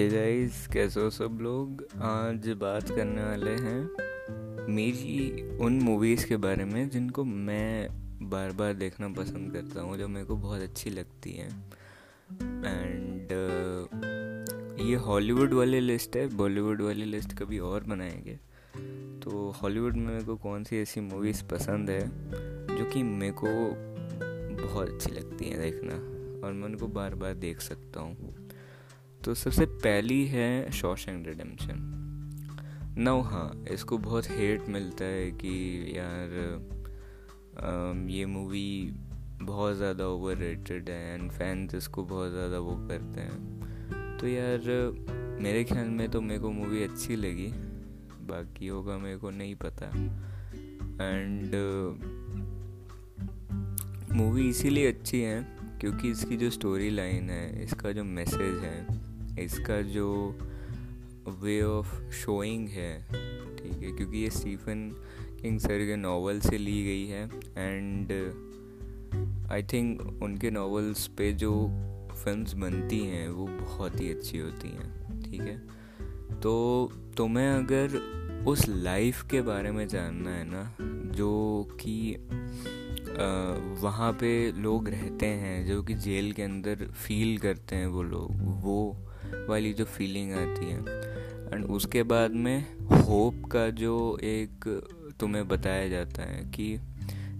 Hey guys कैसे हो सब लोग? आज बात करने वाले हैं मेरी उन मूवीज़ के बारे में जिनको मैं बार बार देखना पसंद करता हूँ जो मेरे को बहुत अच्छी लगती हैं। एंड uh, ये हॉलीवुड वाली लिस्ट है। बॉलीवुड वाली लिस्ट कभी और बनाएँगे। तो हॉलीवुड में मेरे को कौन सी ऐसी मूवीज़ पसंद है जो कि मेरे को बहुत अच्छी लगती हैं देखना। और मैं उनको बार बार देख सकता हूँ। तो सबसे पहली है शॉशैंक रिडेम्पशन नौ हाँ इसको बहुत हेट मिलता है कि यार ये मूवी बहुत ज़्यादा ओवर रेटेड है एंड फैंस इसको बहुत ज़्यादा वो करते हैं। तो यार, मेरे ख्याल में तो मेरे को मूवी अच्छी लगी बाकी होगा मेरे को नहीं पता। एंड मूवी इसीलिए अच्छी है, क्योंकि इसकी जो स्टोरी लाइन है, इसका जो मैसेज है इसका जो वे ऑफ़ शोइंग है, ठीक है, क्योंकि ये स्टीफन किंग सर के नावल से ली गई है एंड आई थिंक उनके नावल्स पे जो फिल्म्स बनती हैं, वो बहुत ही अच्छी होती हैं, ठीक है? तो तुम्हें अगर उस लाइफ के बारे में जानना है ना, जो कि वहाँ पे लोग रहते हैं, जो कि जेल के अंदर फील करते हैं वो लोग, वो वाली जो फीलिंग आती है। एंड उसके बाद में होप का जो एक तुम्हें बताया जाता है कि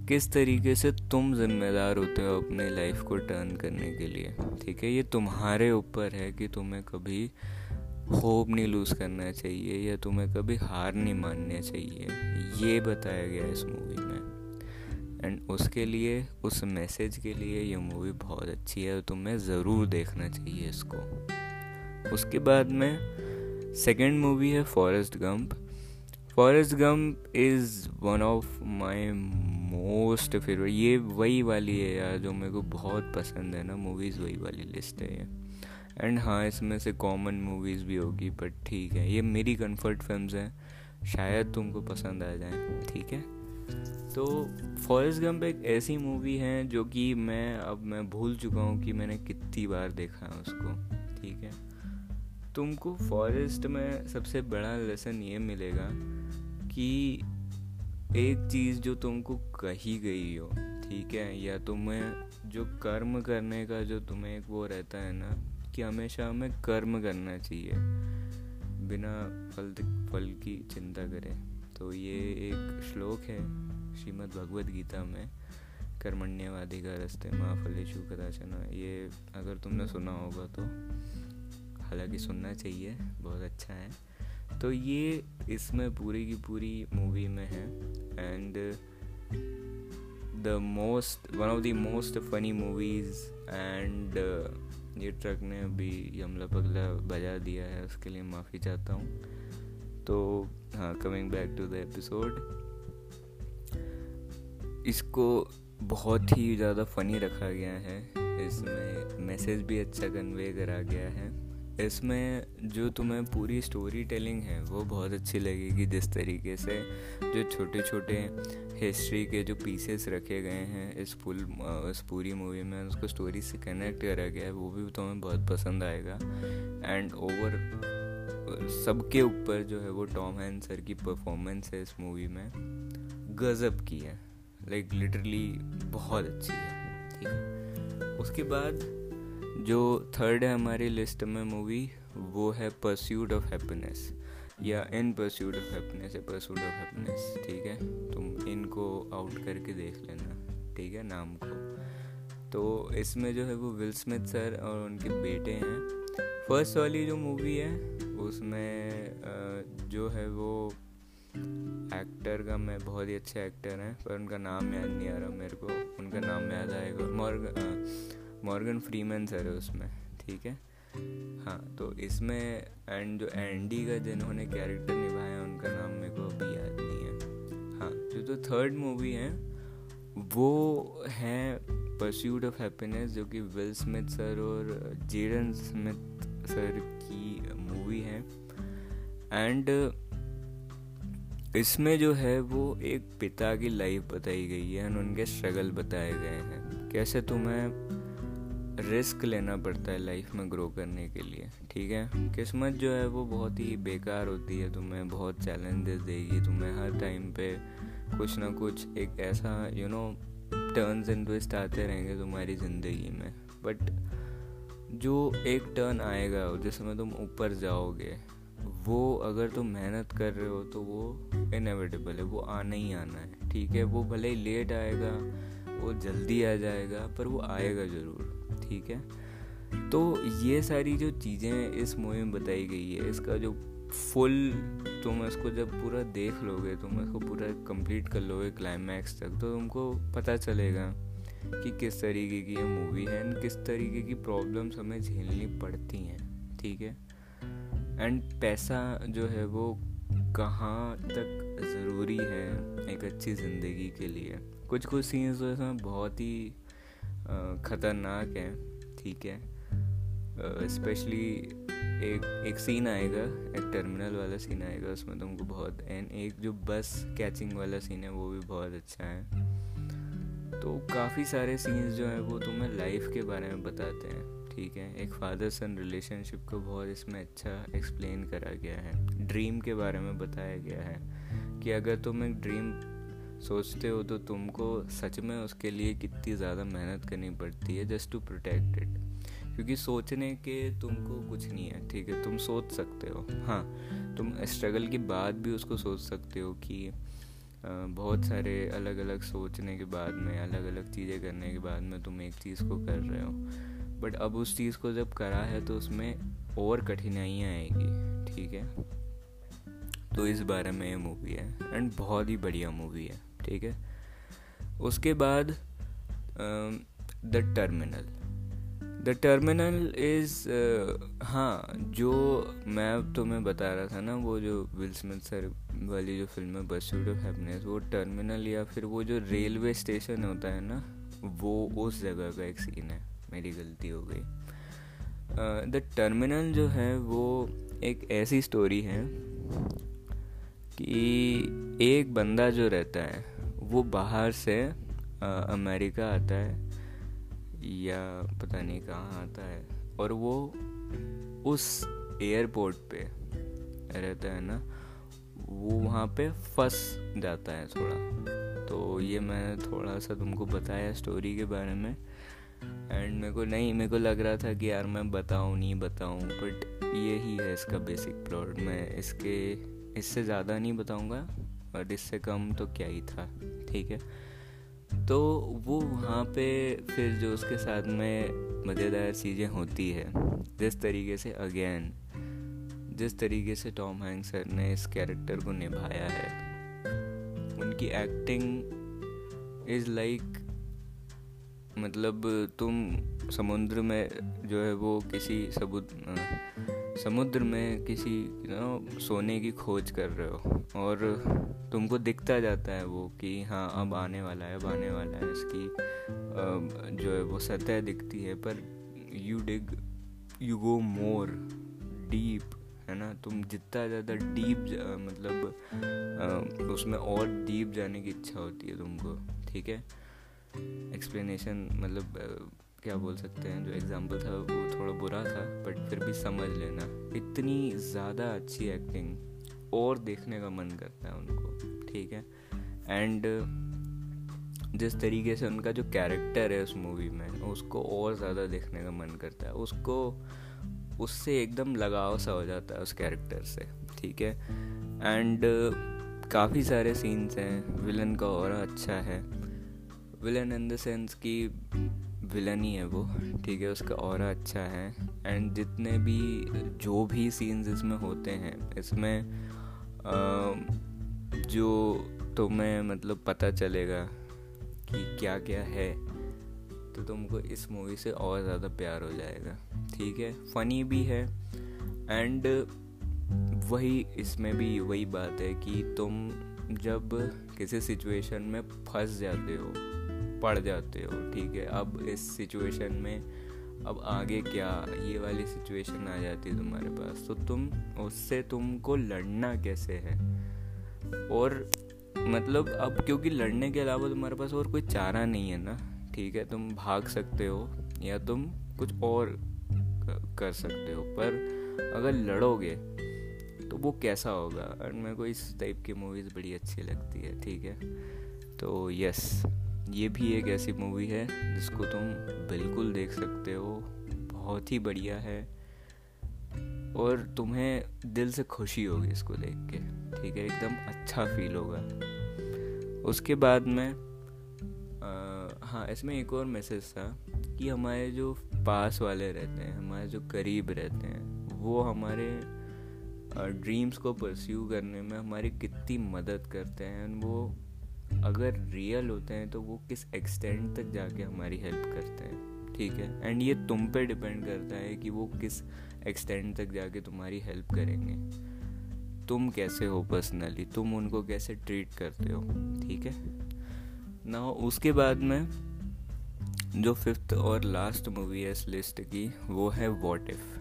किस तरीके से तुम जिम्मेदार होते हो अपने लाइफ को टर्न करने के लिए, ठीक है? ये तुम्हारे ऊपर है कि तुम्हें कभी होप नहीं लूज़ करना चाहिए या तुम्हें कभी हार नहीं माननी चाहिए। ये बताया गया इस मूवी में। एंड उसके लिए, उस मैसेज के लिए ये मूवी बहुत अच्छी है और तुम्हें ज़रूर देखना चाहिए इसको। उसके बाद में सेकेंड मूवी है Forrest Gump Forrest Gump is one of my most favourite ये वही वाली है यार जो मेरे को बहुत पसंद है ना मूवीज़ वही वाली लिस्ट है एंड हाँ इसमें से कॉमन मूवीज़ भी होगी बट ठीक है, ये मेरी कंफर्ट फिल्म्स हैं. शायद तुमको पसंद आ जाए, ठीक है? तो फॉरेस्ट गंप एक ऐसी मूवी है जो कि मैं, अब मैं भूल चुका हूँ कि मैंने कितनी बार देखा है उसको, ठीक है? तुमको फॉरेस्ट में सबसे बड़ा लेसन ये मिलेगा कि एक चीज़ जो तुमको कही गई हो, ठीक है? या तुम्हें जो कर्म करने का जो तुम्हें एक वो रहता है ना, कि हमेशा हमें कर्म करना चाहिए, बिना फल फल की चिंता करें। तो ये एक श्लोक है श्रीमद् भगवद गीता में, कर्मण्यवादी का रस्ते, माँ फलेशु कदाचना। ये अगर तुमने सुना होगा तो। हालाँकि सुनना चाहिए, बहुत अच्छा है। तो ये इसमें पूरी की पूरी मूवी में है। And the most one of the most funny movies and ये ट्रक ने अभी यमला पगला बजा दिया है, उसके लिए माफ़ी चाहता हूँ। तो हाँ coming back to the episode इसको बहुत ही ज़्यादा फ़नी रखा गया है। इसमें मैसेज भी अच्छा कन्वे करा गया है। इसमें जो तुम्हें पूरी स्टोरी टेलिंग है वो बहुत अच्छी लगेगी जिस तरीके से जो छोटे छोटे हिस्ट्री के जो पीसेस रखे गए हैं इस फुल इस पूरी मूवी में उसको स्टोरी से कनेक्ट करा गया है वो भी तुम्हें बहुत पसंद आएगा। एंड ओवर सबके ऊपर जो है वो टॉम हैन सर की परफॉर्मेंस है इस मूवी में गज़ब की है। लाइक like, लिटरली बहुत अच्छी है ठीक है? उसके बाद जो थर्ड है हमारी लिस्ट में मूवी वो है परस्यूट ऑफ़ हैप्पीनेस या इन परस्यूट ऑफ़ हैप्पीनेस या परस्यूट ऑफ़ हैप्पीनेस ठीक है? तुम इनको आउट करके देख लेना, ठीक है? नाम को। तो इसमें जो है वो विल स्मिथ सर और उनके बेटे हैं। फ़र्स्ट वाली जो मूवी है, उसमें जो है वो एक्टर का मैं बहुत ही अच्छे एक्टर हैं, पर उनका नाम याद नहीं आ रहा मेरे को। उनका नाम याद आएगा। मॉर्गन मॉर्गन फ्रीमैन सर है उसमें, ठीक है? हाँ तो इसमें एंड जो एंडी का जिन्होंने कैरेक्टर निभाया उनका नाम मेरे को अभी याद नहीं है। हाँ जो तो थर्ड मूवी है, वो है परस्यूट ऑफ़ हैप्पीनेस जो कि विल स्मिथ सर और जेडन स्मिथ सर की मूवी है। एंड इसमें जो है, वो एक पिता की लाइफ बताई गई है एंड उनके स्ट्रगल बताए गए हैं। कैसे तुम्हें रिस्क लेना पड़ता है लाइफ में ग्रो करने के लिए, ठीक है? किस्मत जो है वो बहुत ही बेकार होती है, तुम्हें बहुत चैलेंजेस देगी, तुम्हें हर टाइम पे कुछ ना कुछ एक ऐसा you know turns and twist आते रहेंगे तुम्हारी ज़िंदगी में। बट जो एक टर्न आएगा, जिसमें तुम ऊपर जाओगे, वो अगर तुम मेहनत कर रहे हो तो वो इनएविटेबल है, वो आना ही आना है, ठीक है? वो भले ही लेट आएगा, वो जल्दी आ जाएगा, पर वो आएगा ज़रूर। ठीक है। तो ये सारी जो चीज़ें इस मूवी में बताई गई है, इसका जो फुल तुम इसको जब पूरा देख लोगे, तुम इसको पूरा कंप्लीट कर लोगे क्लाइमैक्स तक तो तुमको पता चलेगा कि किस तरीके की ये मूवी है एंड किस तरीके की प्रॉब्लम्स हमें झेलनी पड़ती हैं, ठीक है? एंड पैसा जो है वो कहाँ तक ज़रूरी है एक अच्छी ज़िंदगी के लिए? कुछ कुछ सीन्स तो इसमें बहुत ही ख़तरनाक हैं, ठीक है। स्पेशली एक एक सीन आएगा, एक टर्मिनल वाला सीन आएगा, उसमें तुमको बहुत एंड एक जो बस कैचिंग वाला सीन है, वो भी बहुत अच्छा है। तो काफ़ी सारे सीन्स जो हैं, वो तुम्हें लाइफ के बारे में बताते हैं, ठीक है। एक फादर सन रिलेशनशिप को बहुत इसमें अच्छा एक्सप्लेन करा गया है ड्रीम के बारे में बताया गया है, कि अगर तुम एक ड्रीम सोचते हो तो तुमको सच में उसके लिए कितनी ज़्यादा मेहनत करनी पड़ती है जस्ट टू प्रोटेक्ट इट क्योंकि सोचने के तुमको कुछ नहीं है, ठीक है? तुम सोच सकते हो हाँ। तुम स्ट्रगल के बाद भी उसको सोच सकते हो कि बहुत सारे अलग अलग सोचने के बाद में अलग अलग चीज़ें करने के बाद में तुम एक चीज़ को कर रहे हो। बट अब उस चीज़ को जब करा है तो उसमें और कठिनाइयाँ आएँगी, ठीक है? तो इस बारे में ये मूवी है एंड बहुत ही बढ़िया मूवी है। ठीक है? उसके बाद the terminal the terminal is हाँ जो मैं तुम्हें बता रहा था ना वो जो विल स्मिथ सर वाली जो फ़िल्म है बसूट ऑफ़ हैप्पीनेस वो टर्मिनल या फिर वो जो रेलवे स्टेशन होता है ना वो उस जगह का एक सीन है। मेरी गलती हो गई। द uh, टर्मिनल जो है वो एक ऐसी स्टोरी है कि एक बंदा जो रहता है वो बाहर से आ, अमेरिका आता है या पता नहीं कहाँ आता है और वो उस एयरपोर्ट पे रहता है ना वो वहाँ पे फंस जाता है थोड़ा। तो ये मैं थोड़ा सा तुमको बताया स्टोरी के बारे में एंड मेरे को नहीं मेरे को लग रहा था कि यार मैं बताऊँ नहीं बताऊँ बट यही है इसका बेसिक प्लॉट मैं इसके इससे ज़्यादा नहीं बताऊँगा। और इससे कम तो क्या ही था, ठीक है? तो वो वहाँ पे फिर जो उसके साथ में मज़ेदार चीज़ें होती है, जिस तरीके से अगेन जिस तरीके से टॉम हैंक सर ने इस कैरेक्टर को निभाया है, उनकी एक्टिंग इज़ लाइक मतलब तुम समुद्र में जो है वो किसी सबूत समुद्र में किसी नो सोने की खोज कर रहे हो और तुमको दिखता जाता है वो कि हाँ अब आने वाला है अब आने वाला है इसकी जो है वो सतह दिखती है पर you dig you go more deep है ना? तुम जितना ज़्यादा डीप जा, मतलब उसमें और डीप जाने की इच्छा होती है तुमको ठीक है? एक्सप्लेनेशन मतलब क्या बोल सकते हैं, जो एग्ज़ाम्पल था, वो थोड़ा बुरा था बट फिर भी समझ लेना। इतनी ज़्यादा अच्छी एक्टिंग और देखने का मन करता है उनको, ठीक है? एंड जिस तरीके से उनका जो कैरेक्टर है उस मूवी में, उसको और ज़्यादा देखने का मन करता है। उसको, उससे एकदम लगाव सा हो जाता है उस कैरेक्टर से, ठीक है? एंड काफ़ी सारे सीन्स हैं विलन का और अच्छा है। विलन इन द सेंस कि विलन ही है वो, ठीक है, उसका और अच्छा है। एंड जितने भी, जो भी सीन्स इसमें होते हैं, इसमें जो तुम्हें मतलब पता चलेगा कि क्या क्या है तो तुमको इस मूवी से और ज़्यादा प्यार हो जाएगा, ठीक है? फ़नी भी है एंड वही, इसमें भी वही बात है कि तुम जब किसी सिचुएशन में फंस जाते हो पड़ जाते हो, ठीक है? अब इस सिचुएशन में, अब आगे क्या, ये वाली सिचुएशन आ जाती है तुम्हारे पास। तो तुम, उससे तुमको लड़ना कैसे है? और मतलब अब क्योंकि लड़ने के अलावा तुम्हारे पास और कोई चारा नहीं है ना, ठीक है? तुम भाग सकते हो, या तुम कुछ और कर सकते हो। पर अगर लड़ोगे तो वो कैसा होगा? और मेरे को इस टाइप की मूवीज़ बड़ी अच्छी लगती है, ठीक है? तो यस ये भी एक ऐसी मूवी है जिसको तुम बिल्कुल देख सकते हो। बहुत ही बढ़िया है। और तुम्हें दिल से खुशी होगी इसको देख के। ठीक है एकदम अच्छा फील होगा। उसके बाद में आ, हाँ इसमें एक और मैसेज था कि हमारे जो पास वाले रहते हैं हमारे जो करीब रहते हैं वो हमारे ड्रीम्स को परस्यू करने में हमारी कितनी मदद करते हैं। वो अगर रियल होते हैं तो वो किस एक्सटेंड तक जाके हमारी हेल्प करते हैं? ठीक है? एंड ये तुम पे डिपेंड करता है कि वो किस एक्सटेंड तक जाके तुम्हारी हेल्प करेंगे। तुम कैसे हो पर्सनली तुम उनको कैसे ट्रीट करते हो? ठीक है? ना उसके बाद में जो फिफ्थ और लास्ट मूवी है इस लिस्ट की, वो है वॉट इफ़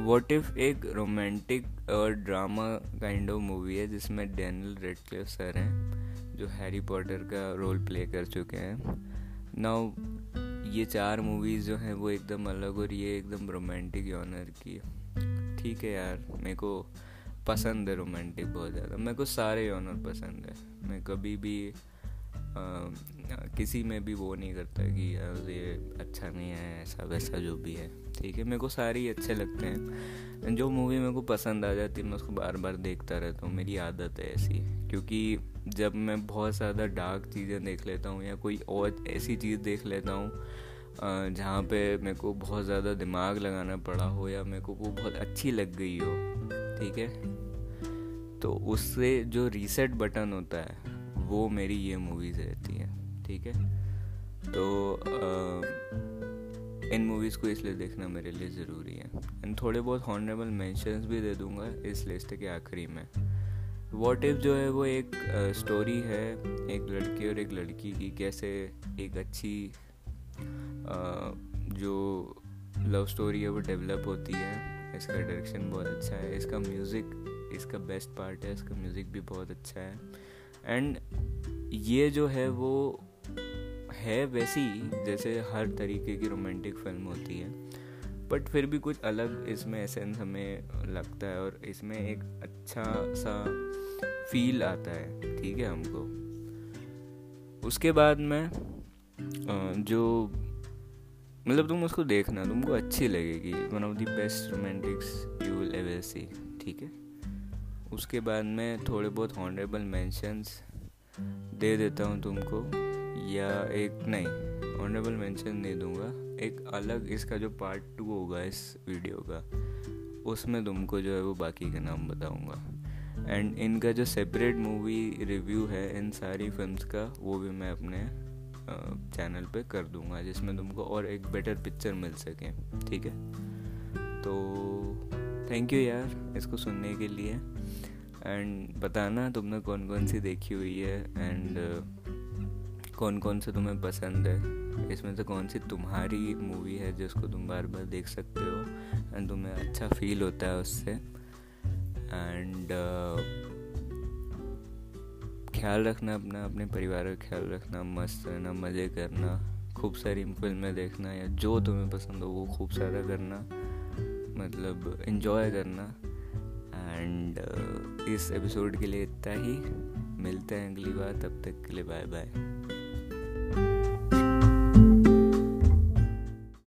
वॉट इफ़ एक रोमांटिक और ड्रामा काइंड ऑफ़ मूवी है, जिसमें डैनियल रेडक्लिफ सर हैं। जो हैरी पॉटर का रोल प्ले कर चुके हैं। नाउ ये चार मूवीज़ जो हैं वो एकदम अलग और ये एकदम रोमांटिक ऑनर की ठीक है यार मेरे को पसंद है रोमांटिक बहुत ज़्यादा। मेरे को सारे ऑनर पसंद है। मैं कभी भी आ, किसी में भी वो नहीं करता कि यार ये अच्छा नहीं है ऐसा वैसा जो भी है। ठीक है मेरे को सारे ही अच्छे लगते हैं। जो मूवी मेरे को पसंद आ जाती है मैं उसको बार बार देखता रहता हूँ मेरी आदत है ऐसी। क्योंकि जब मैं बहुत ज़्यादा डार्क चीज़ें देख लेता हूँ या कोई और ऐसी चीज़ देख लेता हूँ जहाँ पे मेरे को बहुत ज़्यादा दिमाग लगाना पड़ा हो या मेरे को वो बहुत अच्छी लग गई हो ठीक है? तो उससे जो रीसेट बटन होता है वो मेरी ये मूवीज़ रहती हैं ठीक है? तो आ, इन मूवीज़ को इसलिए देखना मेरे लिए ज़रूरी है। एंड थोड़े बहुत हॉनरेबल मैंशंस भी दे दूँगा इस लिस्ट के आखिरी में। वॉट इफ़ जो है वो एक स्टोरी है एक लड़के और एक लड़की की कैसे एक अच्छी आ, जो लव स्टोरी है वो डेवलप होती है। इसका डायरेक्शन बहुत अच्छा है इसका म्यूज़िक इसका बेस्ट पार्ट है इसका म्यूज़िक भी बहुत अच्छा है। एंड ये जो है वो है वैसी जैसे हर तरीके की रोमांटिक फ़िल्म होती है। बट फिर भी कुछ अलग इसमें एसेंस हमें लगता है और इसमें एक अच्छा सा फील आता है, ठीक है हमको। उसके बाद में जो मतलब तुम उसको देखना, तुमको अच्छी लगेगी। One of the best romantics you will ever see ठीक है? उसके बाद में थोड़े बहुत हॉनरेबल मैंशंस दे देता हूँ तुमको। या एक, नहीं ऑनरेबल मेंशन नहीं दूँगा। एक अलग इसका जो पार्ट टू होगा इस वीडियो का, उसमें तुमको जो है वो बाकी के नाम बताऊँगा। एंड इनका जो सेपरेट मूवी रिव्यू है इन सारी फिल्म्स का, वो भी मैं अपने चैनल पे कर दूँगा, जिसमें तुमको और एक बेटर पिक्चर मिल सके, ठीक है? तो थैंक यू यार इसको सुनने के लिए। एंड बताना तुमने कौन कौन सी देखी हुई है एंड कौन कौन से तुम्हें पसंद है? इसमें से कौन सी तुम्हारी मूवी है जिसको तुम बार बार देख सकते हो? एंड तुम्हें अच्छा फील होता है उससे। एंड uh, ख्याल रखना अपना अपने परिवार का ख्याल रखना मस्त रहना मज़े करना खूब सारी फ़िल्में देखना या जो तुम्हें पसंद हो वो खूब सारा करना मतलब इन्जॉय करना। एंड uh, इस एपिसोड के लिए इतना ही। मिलते हैं अगली बार तब तक के लिए बाय बाय